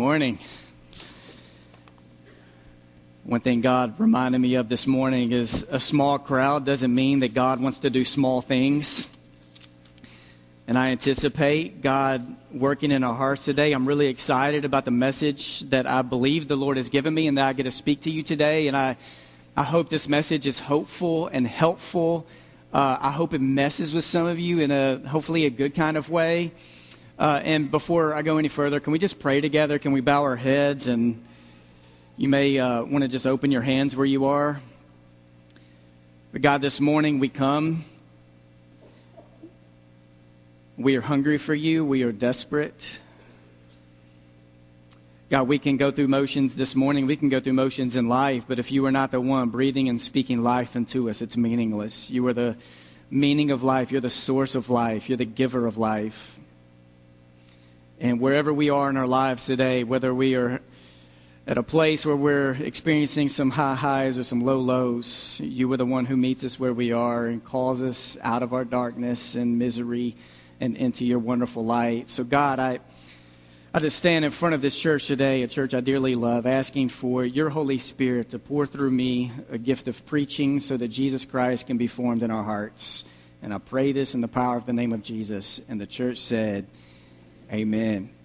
Morning. One thing God reminded me of this morning is a small crowd doesn't mean that God wants to do small things. And I anticipate God working in our hearts today. I'm really excited about the message that I believe the Lord has given me and that I get to speak to you today. And I, I hope this message is hopeful and helpful. Uh, I hope it messes with some of you in a hopefully a good kind of way. Uh, and before I go any further, can we just pray together? Can we bow our heads? And you may uh, want to just open your hands where you are. But God, this morning we come. We are hungry for you. We are desperate. God, we can go through motions this morning. We can go through motions in life, but if you are not the one breathing and speaking life into us, it's meaningless. You are the meaning of life. You're the source of life. You're the giver of life. And wherever we are in our lives today, whether we are at a place where we're experiencing some high highs or some low lows, you are the one who meets us where we are and calls us out of our darkness and misery and into your wonderful light. So, God, I, I just stand in front of this church today, a church I dearly love, asking for your Holy Spirit to pour through me a gift of preaching so that Jesus Christ can be formed in our hearts. And I pray this in the power of the name of Jesus. And the church said, Amen.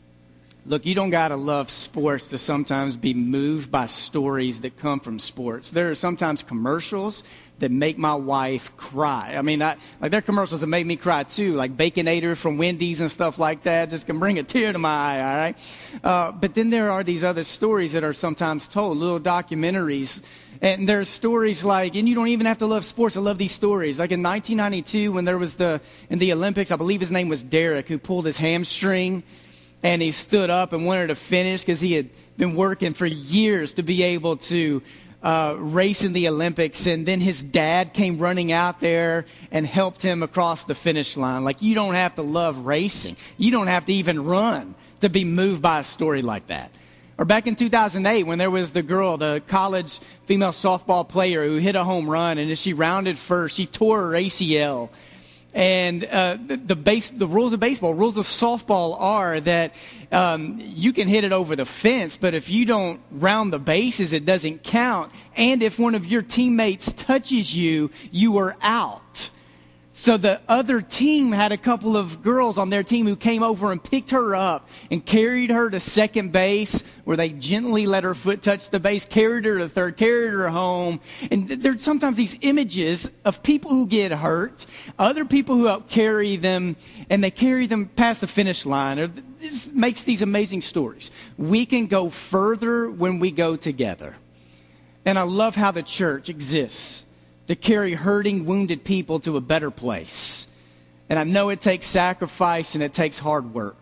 Look, you don't got to love sports to sometimes be moved by stories that come from sports. There are sometimes commercials that make my wife cry. I mean, I, like there are commercials that make me cry too, like Baconator from Wendy's and stuff like that. Just can bring a tear to my eye, all right? Uh, but then there are these other stories that are sometimes told, little documentaries. And there's stories like, and you don't even have to love sports to love these stories. Like in 1992, when there was the, in the Olympics, I believe his name was Derek, who pulled his hamstring and he stood up and wanted to finish because he had been working for years to be able to uh, race in the Olympics. And then his dad came running out there and helped him across the finish line. Like, you don't have to love racing, you don't have to even run to be moved by a story like that. Or back in 2008, when there was the girl, the college female softball player who hit a home run, and as she rounded first, she tore her ACL and uh, the, the, base, the rules of baseball, rules of softball are that um, you can hit it over the fence, but if you don't round the bases, it doesn't count. And if one of your teammates touches you, you are out. So the other team had a couple of girls on their team who came over and picked her up and carried her to second base where they gently let her foot touch the base, carried her to third, carried her home. And there's sometimes these images of people who get hurt, other people who help carry them, and they carry them past the finish line. Or This makes these amazing stories. We can go further when we go together. And I love how the church exists to carry hurting, wounded people to a better place. And I know it takes sacrifice and it takes hard work.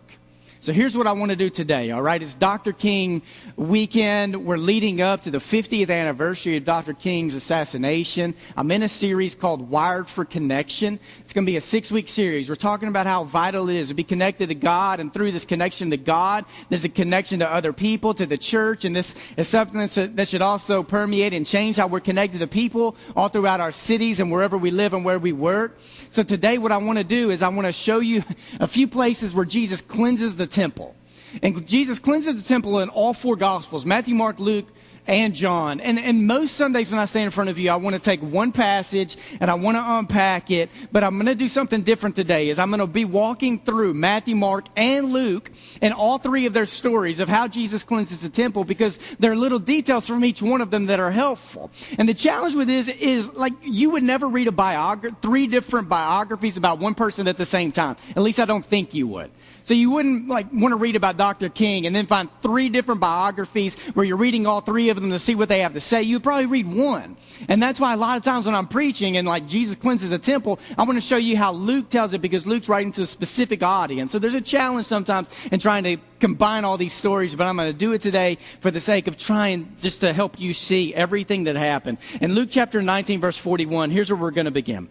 So here's what I want to do today, all right? It's Dr. King weekend. We're leading up to the 50th anniversary of Dr. King's assassination. I'm in a series called Wired for Connection. It's going to be a six week series. We're talking about how vital it is to be connected to God, and through this connection to God, there's a connection to other people, to the church, and this is something that should also permeate and change how we're connected to people all throughout our cities and wherever we live and where we work. So today, what I want to do is I want to show you a few places where Jesus cleanses the temple. And Jesus cleanses the temple in all four Gospels Matthew, Mark, Luke, and John. And, and most Sundays when I stand in front of you, I want to take one passage and I want to unpack it. But I'm going to do something different today is I'm going to be walking through Matthew, Mark, and Luke and all three of their stories of how Jesus cleanses the temple because there are little details from each one of them that are helpful. And the challenge with this is like you would never read a biography, three different biographies about one person at the same time. At least I don't think you would. So you wouldn't like want to read about Dr. King and then find three different biographies where you're reading all three of them to see what they have to say. You'd probably read one. And that's why a lot of times when I'm preaching and like Jesus cleanses a temple, I want to show you how Luke tells it because Luke's writing to a specific audience. So there's a challenge sometimes in trying to combine all these stories, but I'm going to do it today for the sake of trying just to help you see everything that happened. In Luke chapter 19 verse 41, here's where we're going to begin.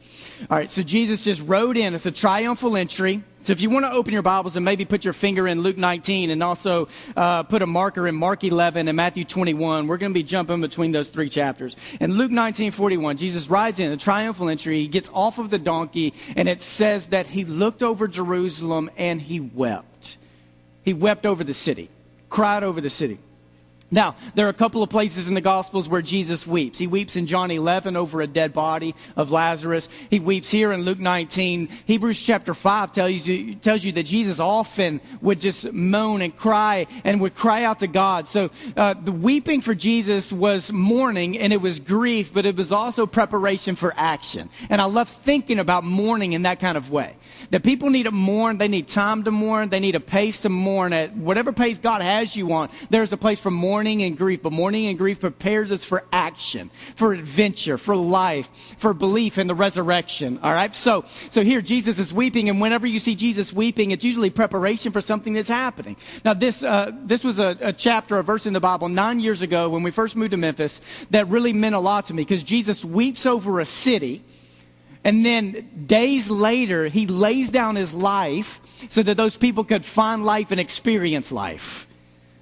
All right. So Jesus just rode in. It's a triumphal entry. So if you want to open your Bibles and maybe put your finger in Luke 19 and also uh, put a marker in Mark 11 and Matthew 21, we're going to be jumping between those three chapters. In Luke 19, 41, Jesus rides in a triumphal entry. He gets off of the donkey and it says that he looked over Jerusalem and he wept. He wept over the city. cried over the city. Now, there are a couple of places in the Gospels where Jesus weeps. He weeps in John 11 over a dead body of Lazarus. He weeps here in Luke 19. Hebrews chapter 5 tells you, tells you that Jesus often would just moan and cry and would cry out to God. So uh, the weeping for Jesus was mourning and it was grief, but it was also preparation for action. And I love thinking about mourning in that kind of way. That people need to mourn, they need time to mourn, they need a pace to mourn. At whatever pace God has you on, there's a place for mourning and grief. But mourning and grief prepares us for action, for adventure, for life, for belief in the resurrection. All right? So, so here Jesus is weeping, and whenever you see Jesus weeping, it's usually preparation for something that's happening. Now, this, uh, this was a, a chapter, a verse in the Bible nine years ago when we first moved to Memphis that really meant a lot to me because Jesus weeps over a city and then days later, he lays down his life so that those people could find life and experience life.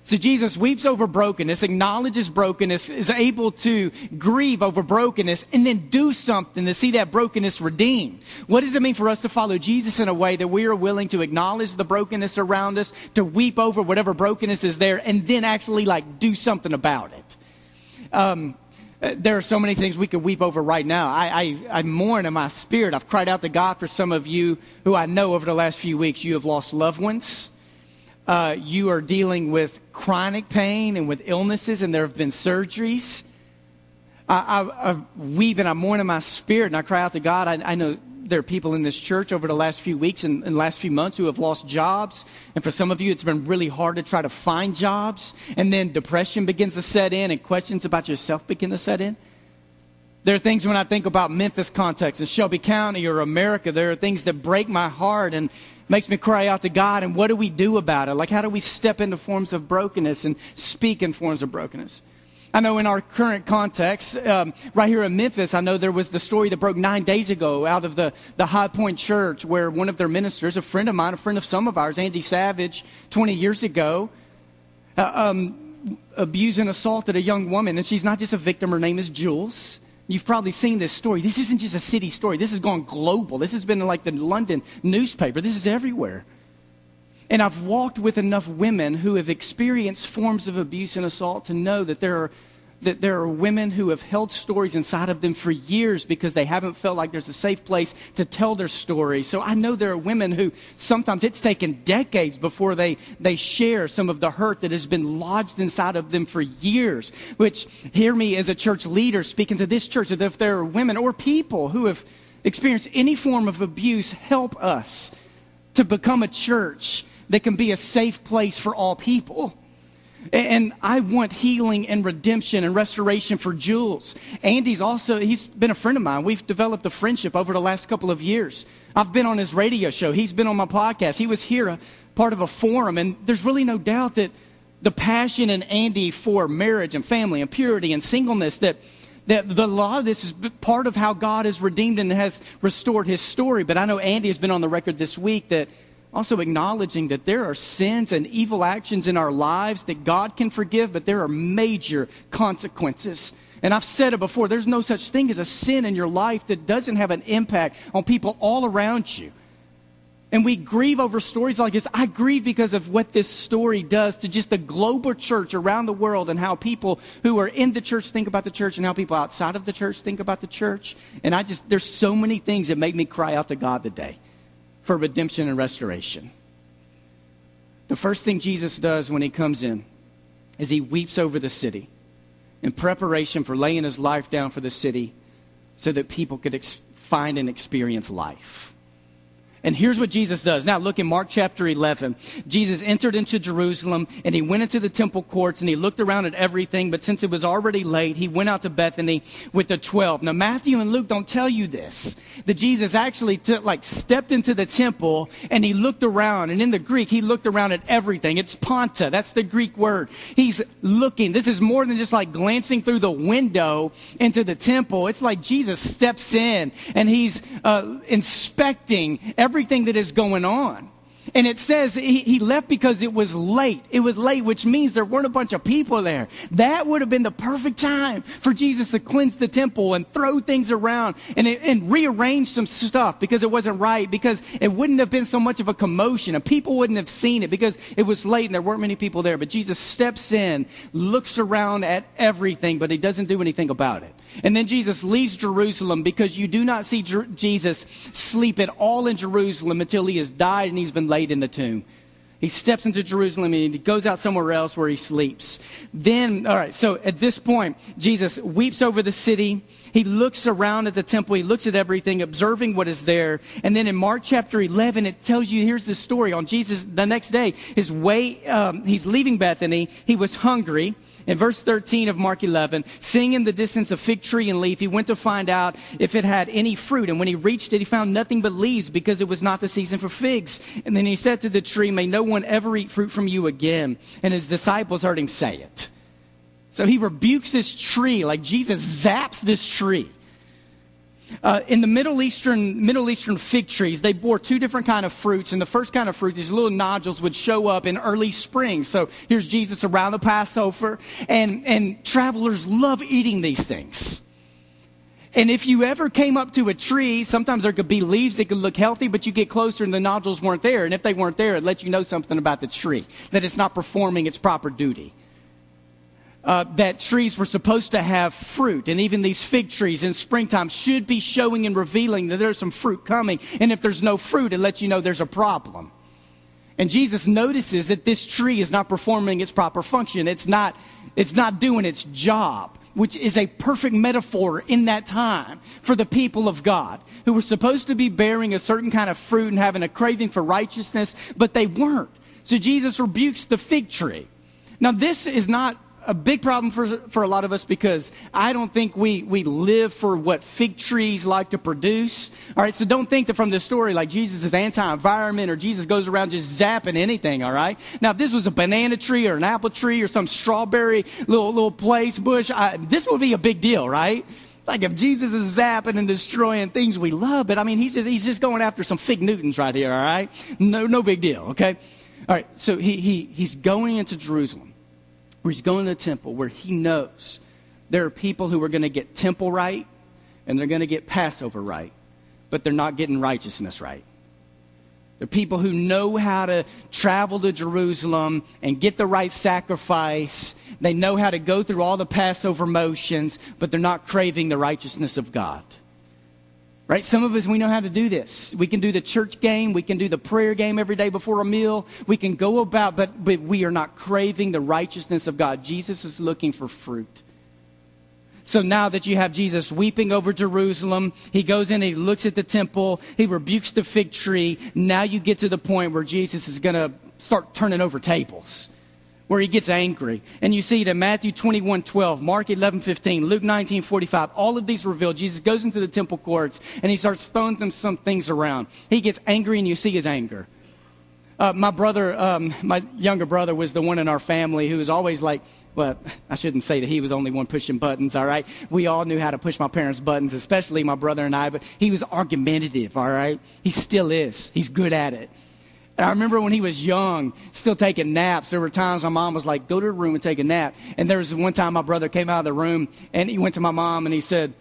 So Jesus weeps over brokenness, acknowledges brokenness, is able to grieve over brokenness, and then do something to see that brokenness redeemed. What does it mean for us to follow Jesus in a way that we are willing to acknowledge the brokenness around us, to weep over whatever brokenness is there, and then actually like do something about it? Um, uh, there are so many things we could weep over right now. I, I, I, mourn in my spirit. I've cried out to God for some of you who I know over the last few weeks you have lost loved ones. Uh, you are dealing with chronic pain and with illnesses, and there have been surgeries. I, I, I weep and I mourn in my spirit, and I cry out to God. I, I know there are people in this church over the last few weeks and, and last few months who have lost jobs. And for some of you, it's been really hard to try to find jobs. And then depression begins to set in and questions about yourself begin to set in. There are things when I think about Memphis context and Shelby County or America, there are things that break my heart and makes me cry out to God. And what do we do about it? Like, how do we step into forms of brokenness and speak in forms of brokenness? I know in our current context, um, right here in Memphis, I know there was the story that broke nine days ago out of the, the High Point Church where one of their ministers, a friend of mine, a friend of some of ours, Andy Savage, 20 years ago, uh, um, abused and assaulted a young woman. And she's not just a victim, her name is Jules. You've probably seen this story. This isn't just a city story, this has gone global. This has been like the London newspaper, this is everywhere. And I've walked with enough women who have experienced forms of abuse and assault to know that there are that there are women who have held stories inside of them for years because they haven't felt like there's a safe place to tell their story. So I know there are women who sometimes it's taken decades before they, they share some of the hurt that has been lodged inside of them for years. Which, hear me as a church leader speaking to this church, that if there are women or people who have experienced any form of abuse, help us to become a church that can be a safe place for all people. And I want healing and redemption and restoration for Jules. Andy's also, he's been a friend of mine. We've developed a friendship over the last couple of years. I've been on his radio show. He's been on my podcast. He was here, a, part of a forum. And there's really no doubt that the passion in Andy for marriage and family and purity and singleness, that, that the, lot of this is part of how God has redeemed and has restored his story. But I know Andy has been on the record this week that also, acknowledging that there are sins and evil actions in our lives that God can forgive, but there are major consequences. And I've said it before there's no such thing as a sin in your life that doesn't have an impact on people all around you. And we grieve over stories like this. I grieve because of what this story does to just the global church around the world and how people who are in the church think about the church and how people outside of the church think about the church. And I just, there's so many things that made me cry out to God today for redemption and restoration. The first thing Jesus does when he comes in is he weeps over the city in preparation for laying his life down for the city so that people could ex- find and experience life. And here's what Jesus does. Now, look in Mark chapter 11. Jesus entered into Jerusalem and he went into the temple courts and he looked around at everything. But since it was already late, he went out to Bethany with the 12. Now, Matthew and Luke don't tell you this. That Jesus actually took, like stepped into the temple and he looked around. And in the Greek, he looked around at everything. It's panta. That's the Greek word. He's looking. This is more than just like glancing through the window into the temple. It's like Jesus steps in and he's uh, inspecting everything everything that is going on. And it says he, he, left because it was late. It was late, which means there weren't a bunch of people there. That would have been the perfect time for Jesus to cleanse the temple and throw things around and, and rearrange some stuff because it wasn't right, because it wouldn't have been so much of a commotion and people wouldn't have seen it because it was late and there weren't many people there. But Jesus steps in, looks around at everything, but he doesn't do anything about it. And then Jesus leaves Jerusalem because you do not see Jer- Jesus sleep at all in Jerusalem until he has died and he's been laid in the tomb. He steps into Jerusalem and he goes out somewhere else where he sleeps. Then, all right, so at this point, Jesus weeps over the city. He looks around at the temple. He looks at everything, observing what is there. And then in Mark chapter 11, it tells you here's the story. On Jesus, the next day, his way, um, he's leaving Bethany. He was hungry. In verse 13 of Mark 11, seeing in the distance a fig tree and leaf, he went to find out if it had any fruit. And when he reached it, he found nothing but leaves because it was not the season for figs. And then he said to the tree, May no one ever eat fruit from you again. And his disciples heard him say it. So he rebukes this tree like Jesus zaps this tree. Uh, in the Middle Eastern, Middle Eastern fig trees, they bore two different kind of fruits. And the first kind of fruit, these little nodules would show up in early spring. So here's Jesus around the Passover. And, and travelers love eating these things. And if you ever came up to a tree, sometimes there could be leaves that could look healthy, but you get closer and the nodules weren't there. And if they weren't there, it lets you know something about the tree, that it's not performing its proper duty uh, that trees were supposed to have fruit. And even these fig trees in springtime should be showing and revealing that there's some fruit coming. And if there's no fruit, it lets you know there's a problem. And Jesus notices that this tree is not performing its proper function. It's not, it's not doing its job, which is a perfect metaphor in that time for the people of God who were supposed to be bearing a certain kind of fruit and having a craving for righteousness, but they weren't. So Jesus rebukes the fig tree. Now, this is not a big problem for, for a lot of us because I don't think we, we live for what fig trees like to produce. All right, so don't think that from this story like Jesus is anti environment or Jesus goes around just zapping anything, all right? Now, if this was a banana tree or an apple tree or some strawberry little, little place, bush, I, this would be a big deal, right? Like if Jesus is zapping and destroying things we love, but I mean, he's just, he's just going after some fig Newtons right here, all right? No, no big deal, okay? All right, so he, he, he's going into Jerusalem where he's going to the temple, where he knows there are people who are going to get temple right and they're going to get Passover right, but they're not getting righteousness right. There are people who know how to travel to Jerusalem and get the right sacrifice. They know how to go through all the Passover motions, but they're not craving the righteousness of God. Right? Some of us, we know how to do this. We can do the church game. We can do the prayer game every day before a meal. We can go about, but, but we are not craving the righteousness of God. Jesus is looking for fruit. So now that you have Jesus weeping over Jerusalem, he goes in, he looks at the temple, he rebukes the fig tree. Now you get to the point where Jesus is going to start turning over tables where he gets angry. And you see it in Matthew 21 12, Mark 11 15, Luke 19 45. All of these reveal Jesus goes into the temple courts and he starts throwing them some things around. He gets angry and you see his anger. Uh, my brother, um, my younger brother, was the one in our family who was always like, well, I shouldn't say that he was the only one pushing buttons, all right? We all knew how to push my parents' buttons, especially my brother and I, but he was argumentative, all right? He still is. He's good at it. And I remember when he was young, still taking naps. There were times my mom was like, go to the room and take a nap. And there was one time my brother came out of the room and he went to my mom and he said,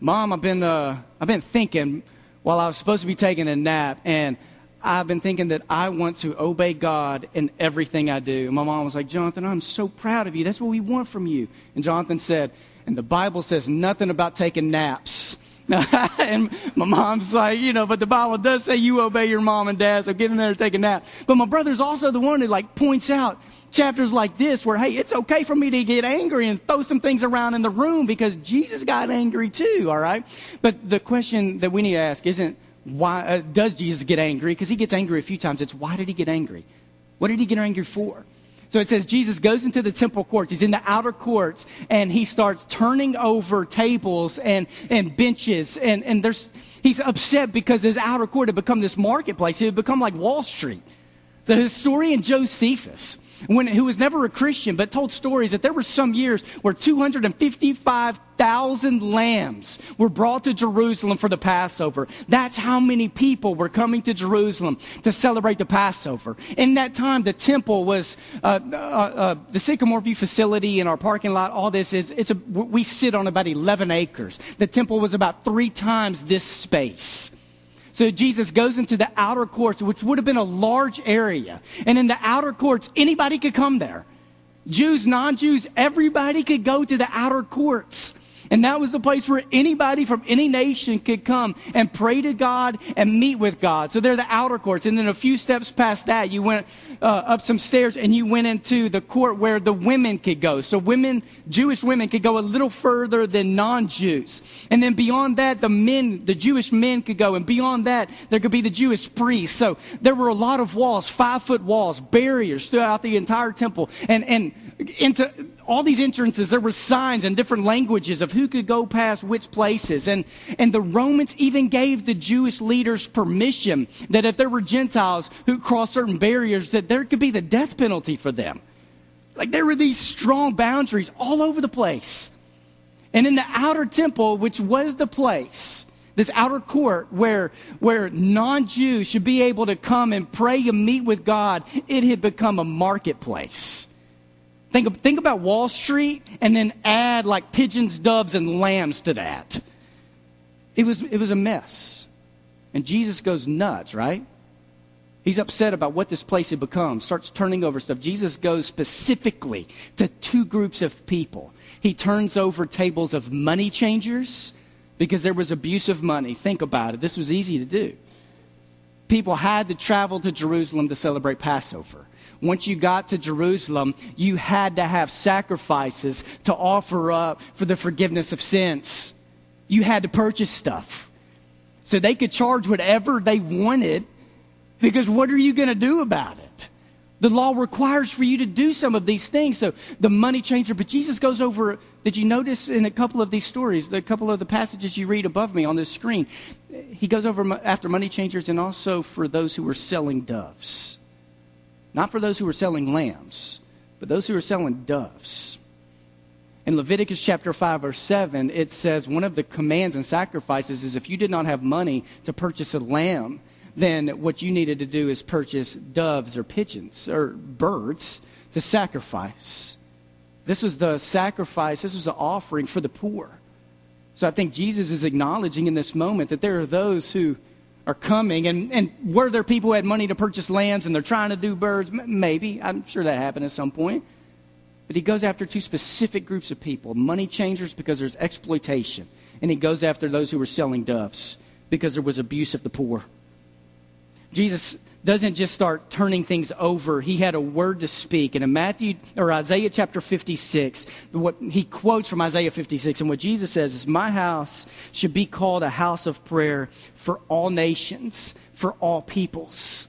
Mom, I've been, uh, I've been thinking while I was supposed to be taking a nap, and I've been thinking that I want to obey God in everything I do. And my mom was like, Jonathan, I'm so proud of you. That's what we want from you. And Jonathan said, and the Bible says nothing about taking naps. and my mom's like, you know, but the Bible does say you obey your mom and dad, so get in there and take a nap. But my brother's also the one who like points out chapters like this where, hey, it's okay for me to get angry and throw some things around in the room because Jesus got angry too, all right? But the question that we need to ask isn't why uh, does Jesus get angry? Because he gets angry a few times. It's why did he get angry? What did he get angry for? So it says Jesus goes into the temple courts. He's in the outer courts and he starts turning over tables and, and benches. And, and there's, he's upset because his outer court had become this marketplace. It had become like Wall Street. The historian Josephus, when, who was never a Christian, but told stories that there were some years where 255,000 lambs were brought to Jerusalem for the Passover. That's how many people were coming to Jerusalem to celebrate the Passover. In that time, the temple was uh, uh, uh, the Sycamore View facility in our parking lot. All this is it's a, we sit on about 11 acres. The temple was about three times this space. So Jesus goes into the outer courts, which would have been a large area. And in the outer courts, anybody could come there. Jews, non Jews, everybody could go to the outer courts. And that was the place where anybody from any nation could come and pray to God and meet with God. So they're the outer courts. And then a few steps past that, you went uh, up some stairs and you went into the court where the women could go. So women, Jewish women could go a little further than non-Jews. And then beyond that, the men, the Jewish men could go. And beyond that, there could be the Jewish priests. So there were a lot of walls, five foot walls, barriers throughout the entire temple. And, and into all these entrances, there were signs in different languages of who could go past which places. And, and the Romans even gave the Jewish leaders permission that if there were Gentiles who crossed certain barriers, that there could be the death penalty for them. Like there were these strong boundaries all over the place. And in the outer temple, which was the place, this outer court where, where non Jews should be able to come and pray and meet with God, it had become a marketplace. Think, think about Wall Street and then add like pigeons, doves, and lambs to that. It was, it was a mess. And Jesus goes nuts, right? He's upset about what this place had become, starts turning over stuff. Jesus goes specifically to two groups of people. He turns over tables of money changers because there was abuse of money. Think about it. This was easy to do. People had to travel to Jerusalem to celebrate Passover once you got to Jerusalem, you had to have sacrifices to offer up for the forgiveness of sins. You had to purchase stuff. So they could charge whatever they wanted because what are you going to do about it? The law requires for you to do some of these things. So the money changer, but Jesus goes over. Did you notice in a couple of these stories, the couple of the passages you read above me on this screen, he goes over after money changers and also for those who were selling doves. Not for those who were selling lambs, but those who were selling doves. In Leviticus chapter 5, verse 7, it says one of the commands and sacrifices is if you did not have money to purchase a lamb, then what you needed to do is purchase doves or pigeons or birds to sacrifice. This was the sacrifice, this was an offering for the poor. So I think Jesus is acknowledging in this moment that there are those who are coming. And, and were there people who had money to purchase lambs and they're trying to do birds? Maybe. I'm sure that happened at some point. But he goes after two specific groups of people money changers because there's exploitation. And he goes after those who were selling doves because there was abuse of the poor. Jesus doesn't just start turning things over. He had a word to speak. And in Matthew or Isaiah chapter 56, what he quotes from Isaiah 56, and what Jesus says is, My house should be called a house of prayer for all nations, for all peoples.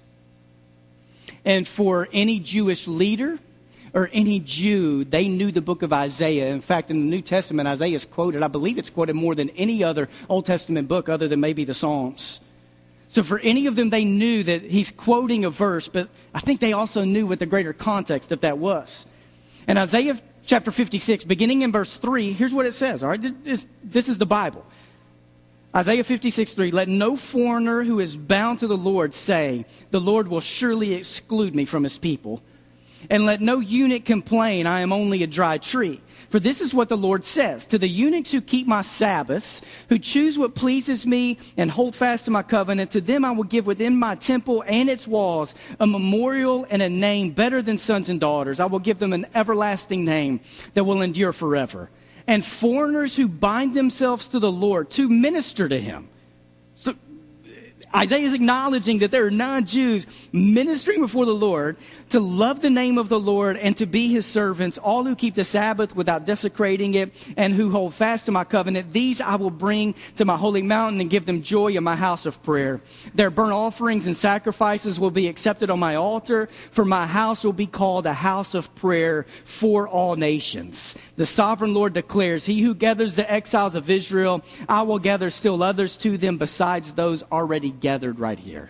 And for any Jewish leader, or any Jew, they knew the book of Isaiah. In fact, in the New Testament, Isaiah is quoted, I believe it's quoted more than any other Old Testament book other than maybe the Psalms. So for any of them, they knew that he's quoting a verse, but I think they also knew what the greater context of that was. And Isaiah chapter 56, beginning in verse 3, here's what it says, all right? This is the Bible. Isaiah 56, 3, let no foreigner who is bound to the Lord say, the Lord will surely exclude me from his people. And let no eunuch complain, I am only a dry tree. For this is what the Lord says To the eunuchs who keep my Sabbaths, who choose what pleases me and hold fast to my covenant, to them I will give within my temple and its walls a memorial and a name better than sons and daughters. I will give them an everlasting name that will endure forever. And foreigners who bind themselves to the Lord to minister to him. So Isaiah is acknowledging that there are non Jews ministering before the Lord to love the name of the Lord and to be his servants, all who keep the Sabbath without desecrating it and who hold fast to my covenant. These I will bring to my holy mountain and give them joy in my house of prayer. Their burnt offerings and sacrifices will be accepted on my altar, for my house will be called a house of prayer for all nations. The sovereign Lord declares, He who gathers the exiles of Israel, I will gather still others to them besides those already gathered right here.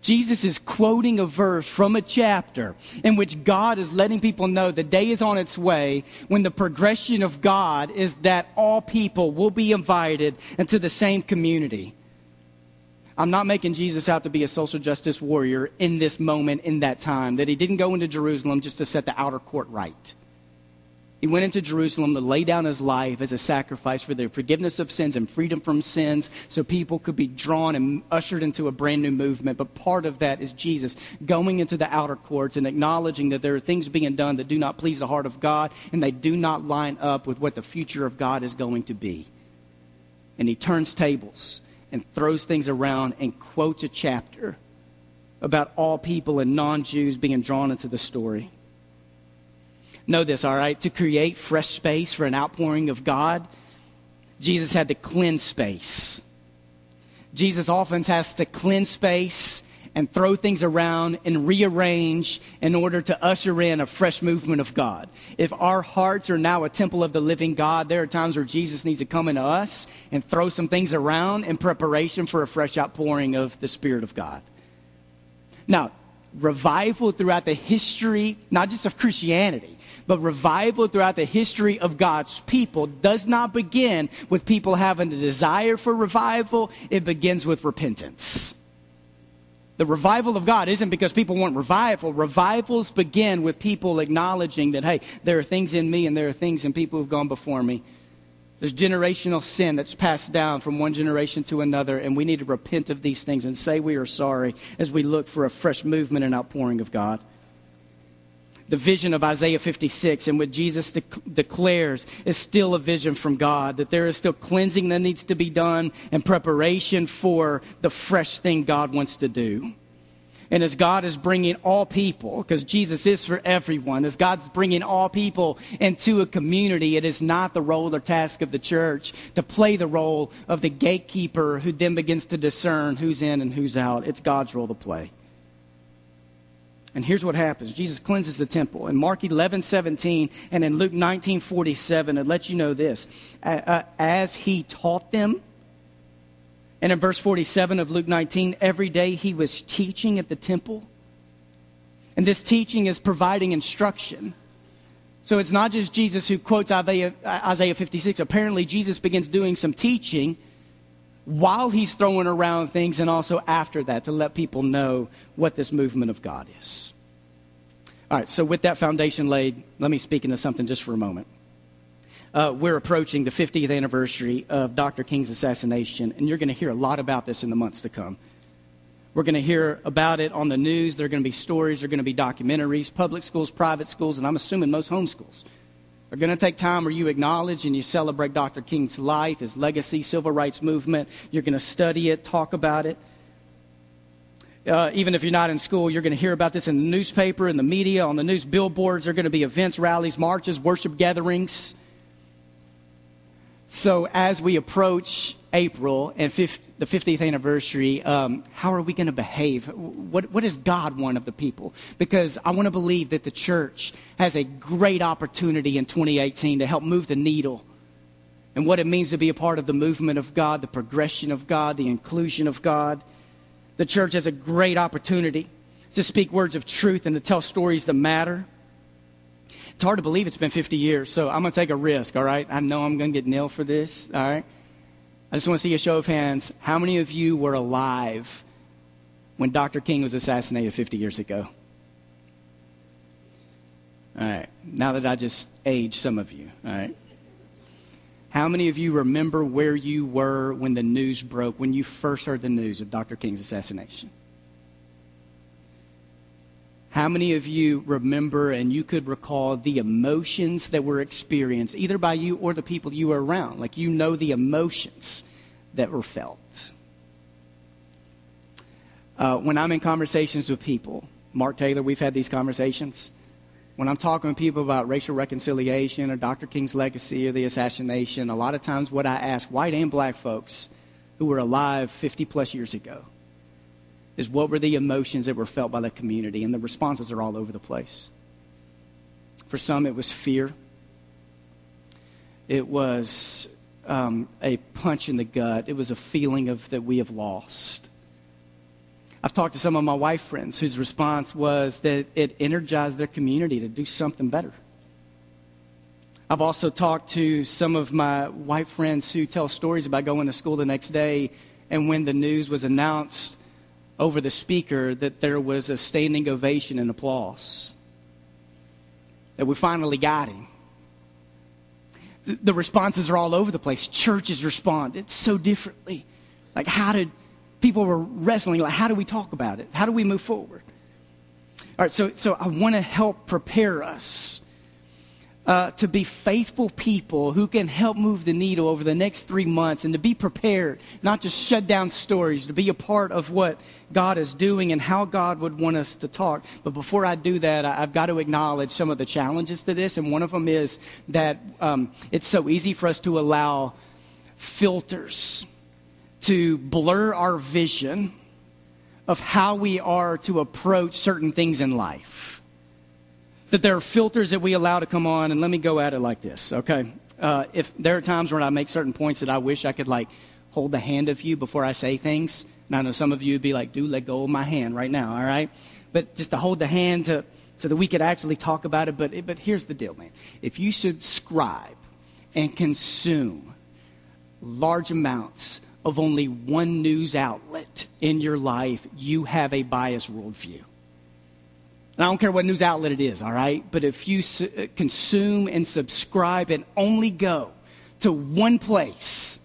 Jesus is quoting a verse from a chapter in which God is letting people know the day is on its way when the progression of God is that all people will be invited into the same community. I'm not making Jesus out to be a social justice warrior in this moment, in that time, that he didn't go into Jerusalem just to set the outer court right. He went into Jerusalem to lay down his life as a sacrifice for the forgiveness of sins and freedom from sins so people could be drawn and ushered into a brand new movement. But part of that is Jesus going into the outer courts and acknowledging that there are things being done that do not please the heart of God and they do not line up with what the future of God is going to be. And he turns tables and throws things around and quotes a chapter about all people and non Jews being drawn into the story. Know this, all right? To create fresh space for an outpouring of God, Jesus had to cleanse space. Jesus often has to cleanse space and throw things around and rearrange in order to usher in a fresh movement of God. If our hearts are now a temple of the living God, there are times where Jesus needs to come into us and throw some things around in preparation for a fresh outpouring of the Spirit of God. Now, revival throughout the history, not just of Christianity, but revival throughout the history of God's people does not begin with people having the desire for revival, it begins with repentance. The revival of God isn't because people want revival. Revivals begin with people acknowledging that, hey, there are things in me and there are things in people who've gone before me. There's generational sin that's passed down from one generation to another, and we need to repent of these things and say we are sorry as we look for a fresh movement and outpouring of God the vision of Isaiah 56 and what Jesus de- declares is still a vision from God, that there is still cleansing that needs to be done and preparation for the fresh thing God wants to do. And as God is bringing all people, because Jesus is for everyone, as God's bringing all people into a community, it is not the role or task of the church to play the role of the gatekeeper who then begins to discern who's in and who's out. It's God's role to play. And here's what happens Jesus cleanses the temple. In Mark 11, 17, and in Luke 19, 47, it lets you know this. As he taught them, and in verse 47 of Luke 19, every day he was teaching at the temple. And this teaching is providing instruction. So it's not just Jesus who quotes Isaiah, Isaiah 56. Apparently, Jesus begins doing some teaching while he's throwing around things and also after that to let people know what this movement of God is. All right, so with that foundation laid, let me speak into something just for a moment. Uh, we're approaching the 50th anniversary of Dr. King's assassination, and you're going to hear a lot about this in the months to come. We're going to hear about it on the news. There are going to be stories, there are going to be documentaries, public schools, private schools, and I'm assuming most homeschools are going to take time where you acknowledge and you celebrate Dr. King's life, his legacy, civil rights movement. You're going to study it, talk about it. Uh, even if you're not in school, you're going to hear about this in the newspaper, in the media, on the news billboards. There are going to be events, rallies, marches, worship gatherings. So, as we approach April and 50, the 50th anniversary, um, how are we going to behave? What, what does God want of the people? Because I want to believe that the church has a great opportunity in 2018 to help move the needle and what it means to be a part of the movement of God, the progression of God, the inclusion of God. The church has a great opportunity to speak words of truth and to tell stories that matter. It's hard to believe it's been 50 years, so I'm going to take a risk, all right? I know I'm going to get nailed for this, all right? I just want to see a show of hands. How many of you were alive when Dr. King was assassinated 50 years ago? All right. Now that I just aged some of you, all right. How many of you remember where you were when the news broke, when you first heard the news of Dr. King's assassination? How many of you remember and you could recall the emotions that were experienced, either by you or the people you were around? Like you know the emotions that were felt. Uh, when I'm in conversations with people, Mark Taylor, we've had these conversations. When I'm talking to people about racial reconciliation or Dr. King's legacy or the assassination, a lot of times what I ask white and black folks who were alive 50 plus years ago is what were the emotions that were felt by the community? And the responses are all over the place. For some, it was fear, it was um, a punch in the gut, it was a feeling of that we have lost. I've talked to some of my wife friends whose response was that it energized their community to do something better. I've also talked to some of my white friends who tell stories about going to school the next day and when the news was announced over the speaker that there was a standing ovation and applause. That we finally got him. The, responses are all over the place. Churches responded so differently. Like, how did people were wrestling? Like, how do we talk about it? How do we move forward? All right, so, so I want to help prepare us uh, to be faithful people who can help move the needle over the next three months and to be prepared, not just shut down stories, to be a part of what God is doing and how God would want us to talk. But before I do that, I, have got to acknowledge some of the challenges to this. And one of them is that um, it's so easy for us to allow filters to blur our vision of how we are to approach certain things in life that there are filters that we allow to come on, and let me go at it like this, okay? Uh, if there are times when I make certain points that I wish I could like hold the hand of you before I say things, and I know some of you would be like, "Do let go of my hand right now," all right? But just to hold the hand to so that we could actually talk about it. But but here's the deal, man. If you subscribe and consume large amounts of only one news outlet in your life, you have a biased worldview. And I don't care what news outlet it is, all right? But if you su- uh, consume and subscribe and only go to one place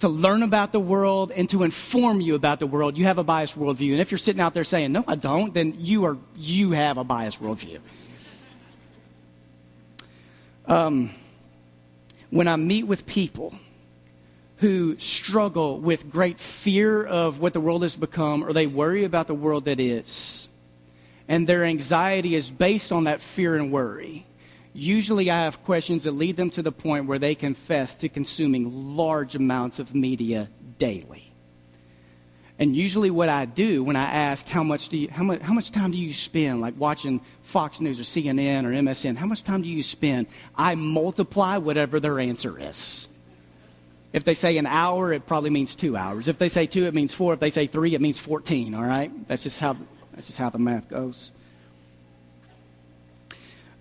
to learn about the world and to inform you about the world, you have a biased worldview. And if you're sitting out there saying, no, I don't, then you, are, you have a biased worldview. Um, when I meet with people who struggle with great fear of what the world has become or they worry about the world that is, and their anxiety is based on that fear and worry, usually I have questions that lead them to the point where they confess to consuming large amounts of media daily. And usually, what I do when I ask how much do you, how much, how much time do you spend, like watching Fox News or CNN or MSN, how much time do you spend? I multiply whatever their answer is. If they say an hour, it probably means two hours. If they say two, it means four. If they say three, it means 14, all right? That's just how, that's just how the math goes.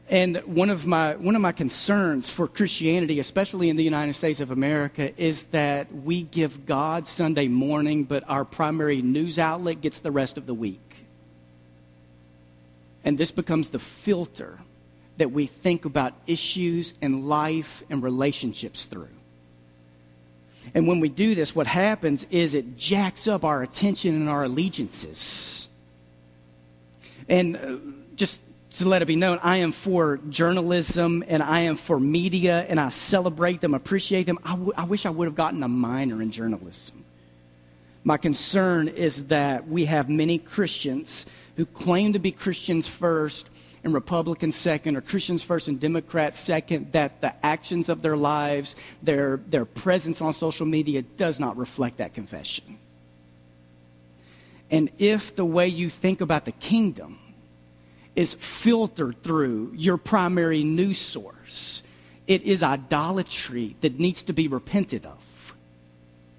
And one of my one of my concerns for Christianity, especially in the United States of America, is that we give God Sunday morning, but our primary news outlet gets the rest of the week. And this becomes the filter that we think about issues and life and relationships through. And when we do this, what happens is it jacks up our attention and our allegiances. And uh, just to let it be known, I am for journalism and I am for media and I celebrate them, appreciate them. I, w- I wish I would have gotten a minor in journalism. My concern is that we have many Christians who claim to be Christians first and Republicans second, or Christians first and Democrats second, that the actions of their lives, their, their presence on social media does not reflect that confession. And if the way you think about the kingdom is filtered through your primary news source, it is idolatry that needs to be repented of.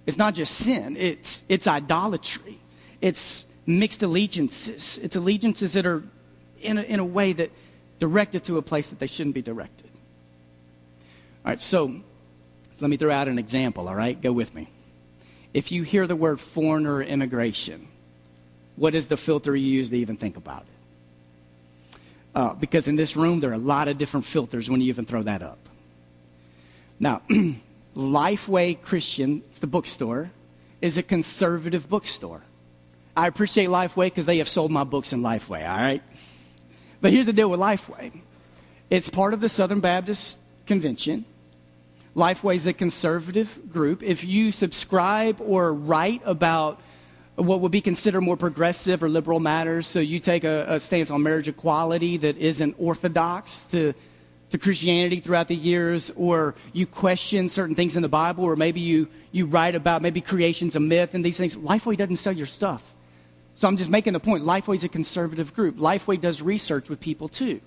It's not just sin, it's, it's idolatry. It's mixed allegiances. It's allegiances that are in a, in a way that directed to a place that they shouldn't be directed. All right, so, so let me throw out an example, all right? Go with me. If you hear the word foreigner immigration, what is the filter you use to even think about it? Uh, because in this room, there are a lot of different filters when you even throw that up. Now, Lifeway Christian, it's the bookstore, is a conservative bookstore. I appreciate Lifeway because they have sold my books in Lifeway, all right? But here's the deal with Lifeway it's part of the Southern Baptist Convention. Lifeway is a conservative group. If you subscribe or write about what would be considered more progressive or liberal matters, so you take a, a stance on marriage equality that isn't orthodox to, to Christianity throughout the years, or you question certain things in the Bible, or maybe you, you write about maybe creation's a myth and these things, Lifeway doesn't sell your stuff. So I'm just making the point Lifeway is a conservative group. Lifeway does research with people too.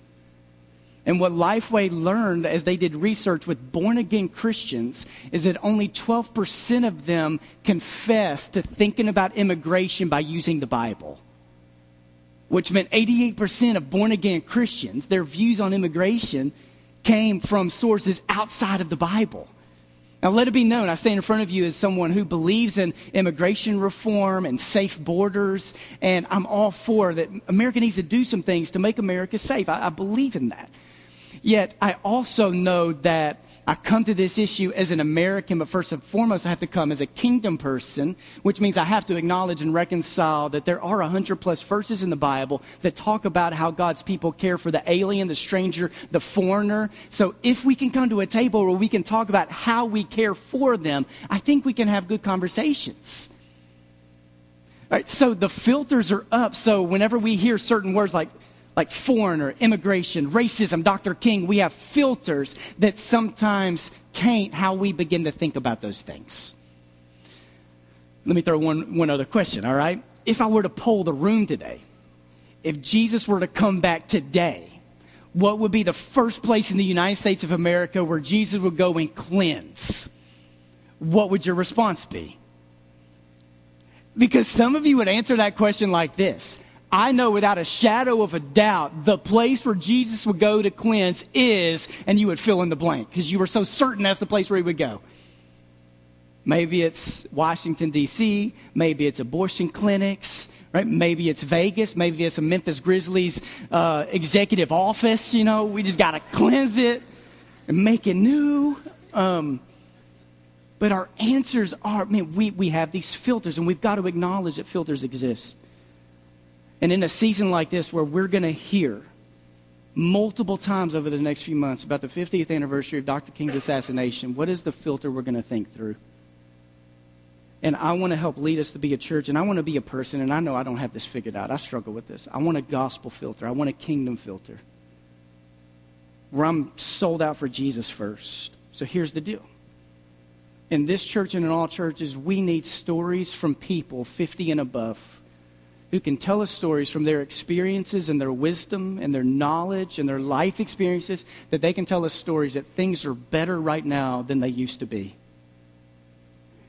And what Lifeway learned as they did research with born again Christians is that only 12% of them confess to thinking about immigration by using the Bible. Which meant 88% of born again Christians, their views on immigration came from sources outside of the Bible. Now, let it be known, I stand in front of you as someone who believes in immigration reform and safe borders, and I'm all for that. America needs to do some things to make America safe. I, I believe in that. Yet, I also know that I come to this issue as an American, but first and foremost, I have to come as a kingdom person, which means I have to acknowledge and reconcile that there are 100 plus verses in the Bible that talk about how God's people care for the alien, the stranger, the foreigner. So if we can come to a table where we can talk about how we care for them, I think we can have good conversations. All right, so the filters are up. So whenever we hear certain words like like foreigner, immigration, racism, Dr. King, we have filters that sometimes taint how we begin to think about those things. Let me throw one, one other question, all right? If I were to poll the room today, if Jesus were to come back today, what would be the first place in the United States of America where Jesus would go and cleanse? What would your response be? Because some of you would answer that question like this I know without a shadow of a doubt the place where Jesus would go to cleanse is, and you would fill in the blank because you were so certain that's the place where he would go. Maybe it's Washington, D.C., maybe it's abortion clinics, right? Maybe it's Vegas, maybe it's a Memphis Grizzlies uh, executive office, you know, we just got to cleanse it and make it new. Um, but our answers are, I mean, we, we have these filters, and we've got to acknowledge that filters exist. And in a season like this, where we're going to hear multiple times over the next few months about the 50th anniversary of Dr. King's assassination, what is the filter we're going to think through? And I want to help lead us to be a church, and I want to be a person, and I know I don't have this figured out. I struggle with this. I want a gospel filter, I want a kingdom filter where I'm sold out for Jesus first. So here's the deal. In this church and in all churches, we need stories from people 50 and above who can tell us stories from their experiences and their wisdom and their knowledge and their life experiences, that they can tell us stories that things are better right now than they used to be.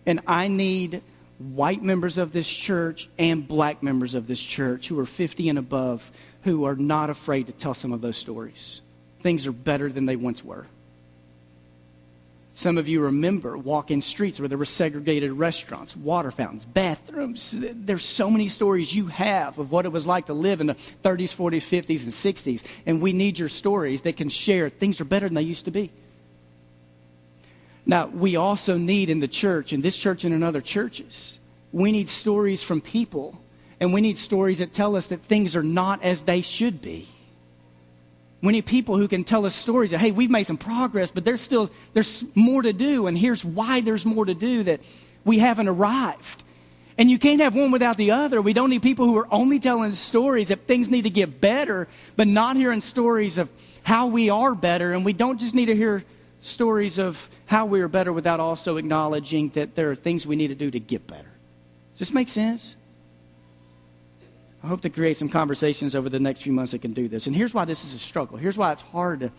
And I need white members of this church and black members of this church who are 50 and above who are not afraid to tell some of those stories. Things are better than they once were. Some of you remember walking streets where there were segregated restaurants, water fountains, bathrooms. There's so many stories you have of what it was like to live in the 30s, 40s, 50s, and 60s. And we need your stories that can share things are better than they used to be. Now, we also need in the church, in this church and in other churches, we need stories from people. And we need stories that tell us that things are not as they should be. We need people who can tell us stories that, hey, we've made some progress, but there's still there's more to do, and here's why there's more to do that we haven't arrived. And you can't have one without the other. We don't need people who are only telling stories that things need to get better, but not hearing stories of how we are better. And we don't just need to hear stories of how we are better without also acknowledging that there are things we need to do to get better. Does this make sense? I hope to create some conversations over the next few months that can do this. And here's why this is a struggle. Here's why it's hard to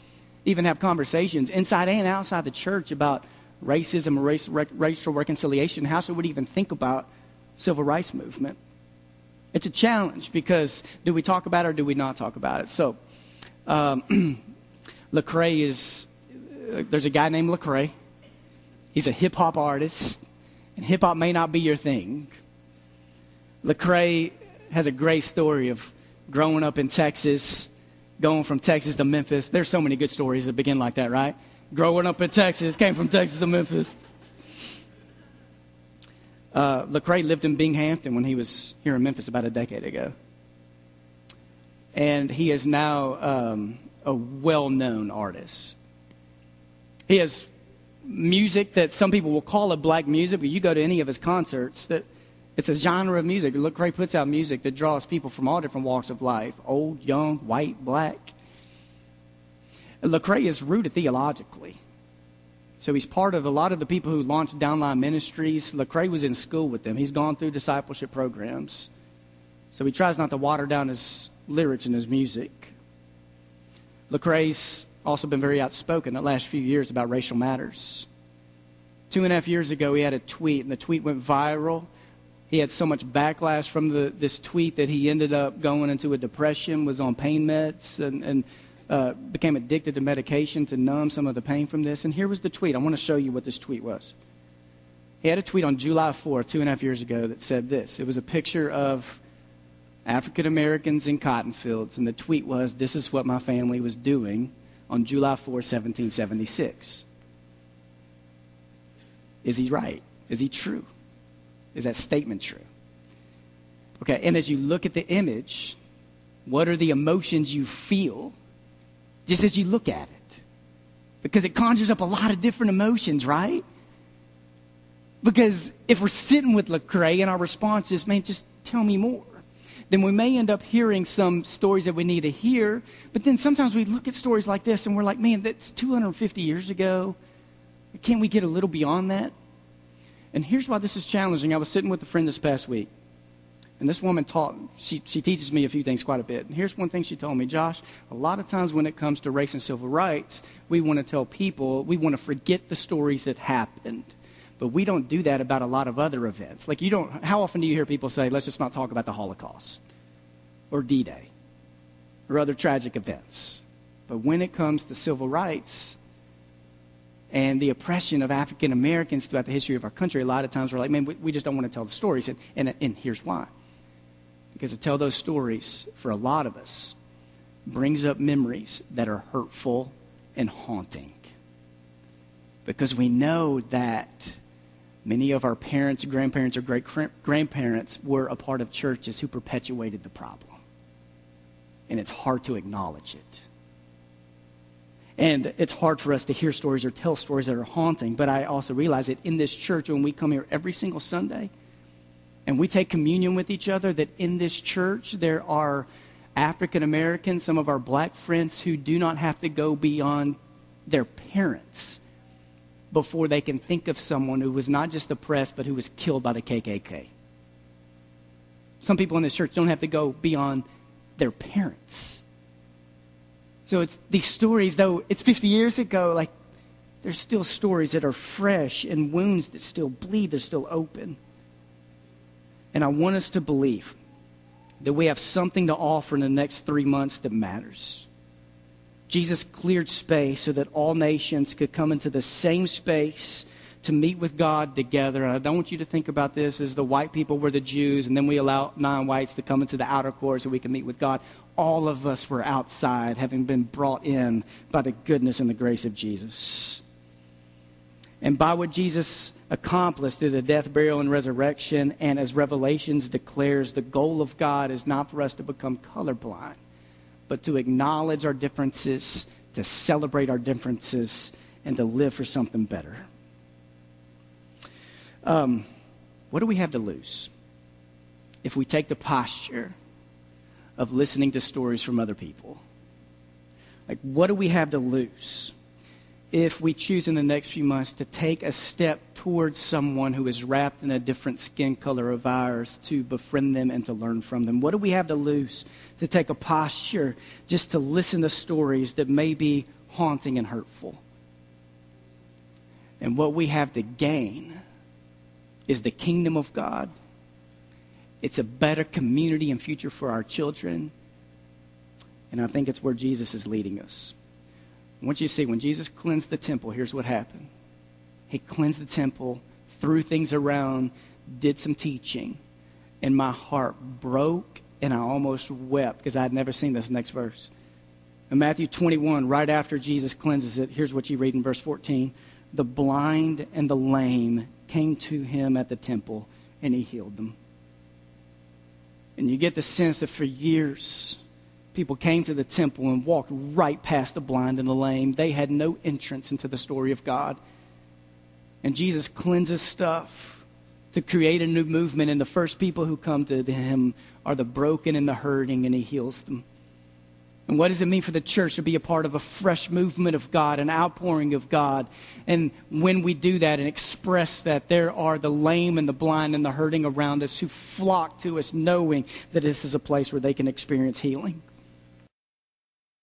even have conversations inside and outside the church about racism, race, racial reconciliation. How should we even think about civil rights movement? It's a challenge because do we talk about it or do we not talk about it? So, um, Lecrae is uh, there's a guy named Lecrae. He's a hip hop artist, and hip hop may not be your thing. Lecrae has a great story of growing up in Texas, going from Texas to Memphis. There's so many good stories that begin like that, right? Growing up in Texas, came from Texas to Memphis. Uh, Lecrae lived in Binghampton when he was here in Memphis about a decade ago. And he is now um, a well known artist. He has music that some people will call it black music, but you go to any of his concerts, that it's a genre of music. Lecrae puts out music that draws people from all different walks of life old, young, white, black. Lecrae is rooted theologically. So he's part of a lot of the people who launched Downline Ministries. Lecrae was in school with them. He's gone through discipleship programs. So he tries not to water down his lyrics and his music. Lecrae's also been very outspoken the last few years about racial matters. Two and a half years ago, he had a tweet, and the tweet went viral. He had so much backlash from the, this tweet that he ended up going into a depression, was on pain meds, and, and uh, became addicted to medication to numb some of the pain from this. And here was the tweet. I want to show you what this tweet was. He had a tweet on July 4, two and a half years ago, that said this. It was a picture of African Americans in cotton fields, and the tweet was, This is what my family was doing on July 4, 1776. Is he right? Is he true? Is that statement true? Okay, and as you look at the image, what are the emotions you feel just as you look at it? Because it conjures up a lot of different emotions, right? Because if we're sitting with Lecrae and our response is, man, just tell me more, then we may end up hearing some stories that we need to hear. But then sometimes we look at stories like this and we're like, man, that's 250 years ago. Can't we get a little beyond that? And here's why this is challenging. I was sitting with a friend this past week, and this woman taught, she, she teaches me a few things quite a bit. And here's one thing she told me Josh, a lot of times when it comes to race and civil rights, we want to tell people, we want to forget the stories that happened. But we don't do that about a lot of other events. Like, you don't, how often do you hear people say, let's just not talk about the Holocaust or D Day or other tragic events? But when it comes to civil rights, and the oppression of African Americans throughout the history of our country, a lot of times we're like, man, we, we just don't want to tell the stories. And, and, and here's why. Because to tell those stories, for a lot of us, brings up memories that are hurtful and haunting. Because we know that many of our parents, grandparents, or great grandparents were a part of churches who perpetuated the problem. And it's hard to acknowledge it. And it's hard for us to hear stories or tell stories that are haunting, but I also realize that in this church, when we come here every single Sunday and we take communion with each other, that in this church there are African Americans, some of our black friends who do not have to go beyond their parents before they can think of someone who was not just oppressed, but who was killed by the KKK. Some people in this church don't have to go beyond their parents so it's these stories, though it's 50 years ago, like there's still stories that are fresh and wounds that still bleed, they're still open. And I want us to believe that we have something to offer in the next three months that matters. Jesus cleared space so that all nations could come into the same space to meet with God together. And I don't want you to think about this as the white people were the Jews, and then we allow non whites to come into the outer court so we can meet with God all of us were outside, having been brought in by the goodness and the grace of Jesus. And by what Jesus accomplished through the death, burial, and resurrection, and as Revelations declares, the goal of God is not for us to become colorblind, but to acknowledge our differences, to celebrate our differences, and to live for something better. Um, what do we have to lose if we take the posture of listening to stories from other people. Like, what do we have to lose if we choose in the next few months to take a step towards someone who is wrapped in a different skin color of ours to befriend them and to learn from them? What do we have to lose to take a posture just to listen to stories that may be haunting and hurtful? And what we have to gain is the kingdom of God it's a better community and future for our children. And I think it's where Jesus is leading us. Want you see when Jesus cleansed the temple, here's what happened. He cleansed the temple, threw things around, did some teaching, and my heart broke and I almost wept because I had never seen this next verse. In Matthew 21, right after Jesus cleanses it, here's what you read in verse 14. The blind and the lame came to him at the temple, and he healed them. And you get the sense that for years, people came to the temple and walked right past the blind and the lame. They had no entrance into the story of God. And Jesus cleanses stuff to create a new movement. And the first people who come to him are the broken and the hurting, and he heals them. And what does it mean for the church to be a part of a fresh movement of God, an outpouring of God? And when we do that and express that, there are the lame and the blind and the hurting around us who flock to us knowing that this is a place where they can experience healing.